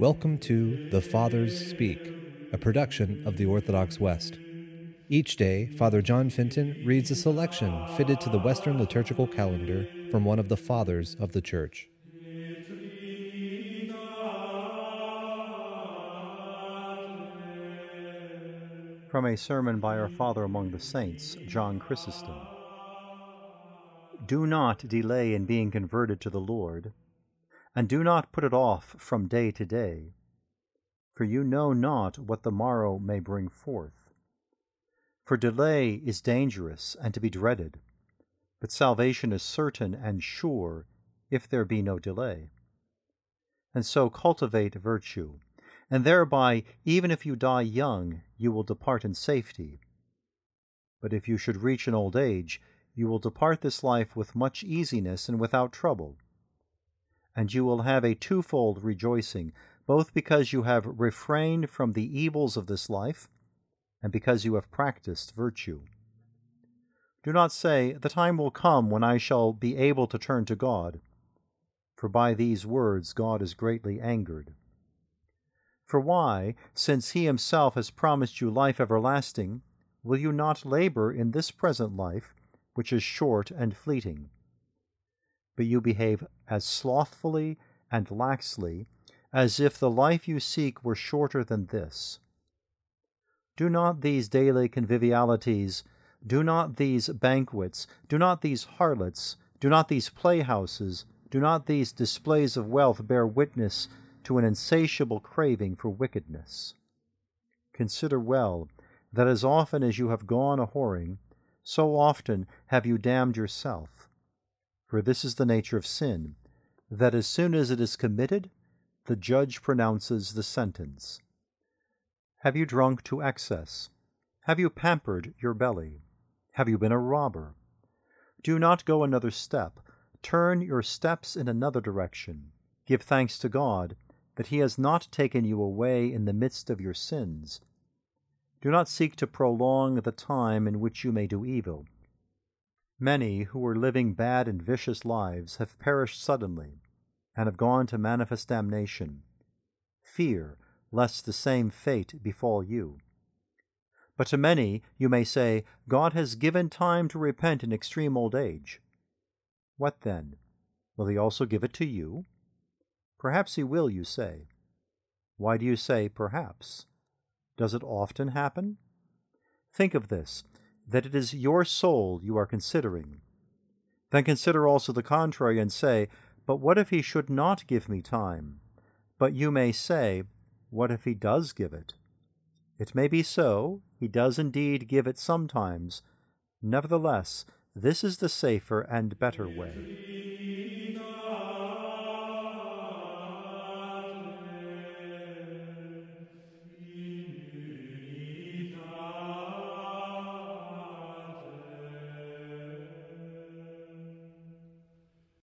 Welcome to The Fathers Speak, a production of the Orthodox West. Each day, Father John Fenton reads a selection fitted to the Western liturgical calendar from one of the Fathers of the Church. From a sermon by our Father among the Saints, John Chrysostom. Do not delay in being converted to the Lord and do not put it off from day to day, for you know not what the morrow may bring forth. For delay is dangerous and to be dreaded, but salvation is certain and sure if there be no delay. And so cultivate virtue, and thereby, even if you die young, you will depart in safety. But if you should reach an old age, you will depart this life with much easiness and without trouble and you will have a twofold rejoicing, both because you have refrained from the evils of this life, and because you have practiced virtue. Do not say, The time will come when I shall be able to turn to God, for by these words God is greatly angered. For why, since He Himself has promised you life everlasting, will you not labor in this present life, which is short and fleeting? But you behave as slothfully and laxly as if the life you seek were shorter than this. Do not these daily convivialities, do not these banquets, do not these harlots, do not these playhouses, do not these displays of wealth bear witness to an insatiable craving for wickedness? Consider well that as often as you have gone a whoring, so often have you damned yourself. For this is the nature of sin, that as soon as it is committed, the judge pronounces the sentence. Have you drunk to excess? Have you pampered your belly? Have you been a robber? Do not go another step. Turn your steps in another direction. Give thanks to God that He has not taken you away in the midst of your sins. Do not seek to prolong the time in which you may do evil Many who were living bad and vicious lives have perished suddenly and have gone to manifest damnation. Fear lest the same fate befall you. But to many you may say, God has given time to repent in extreme old age. What then? Will he also give it to you? Perhaps he will, you say. Why do you say perhaps? Does it often happen? Think of this that it is your soul you are considering. Then consider also the contrary and say, But what if he should not give me time? But you may say, What if he does give it? It may be so, he does indeed give it sometimes. Nevertheless, this is the safer and better way.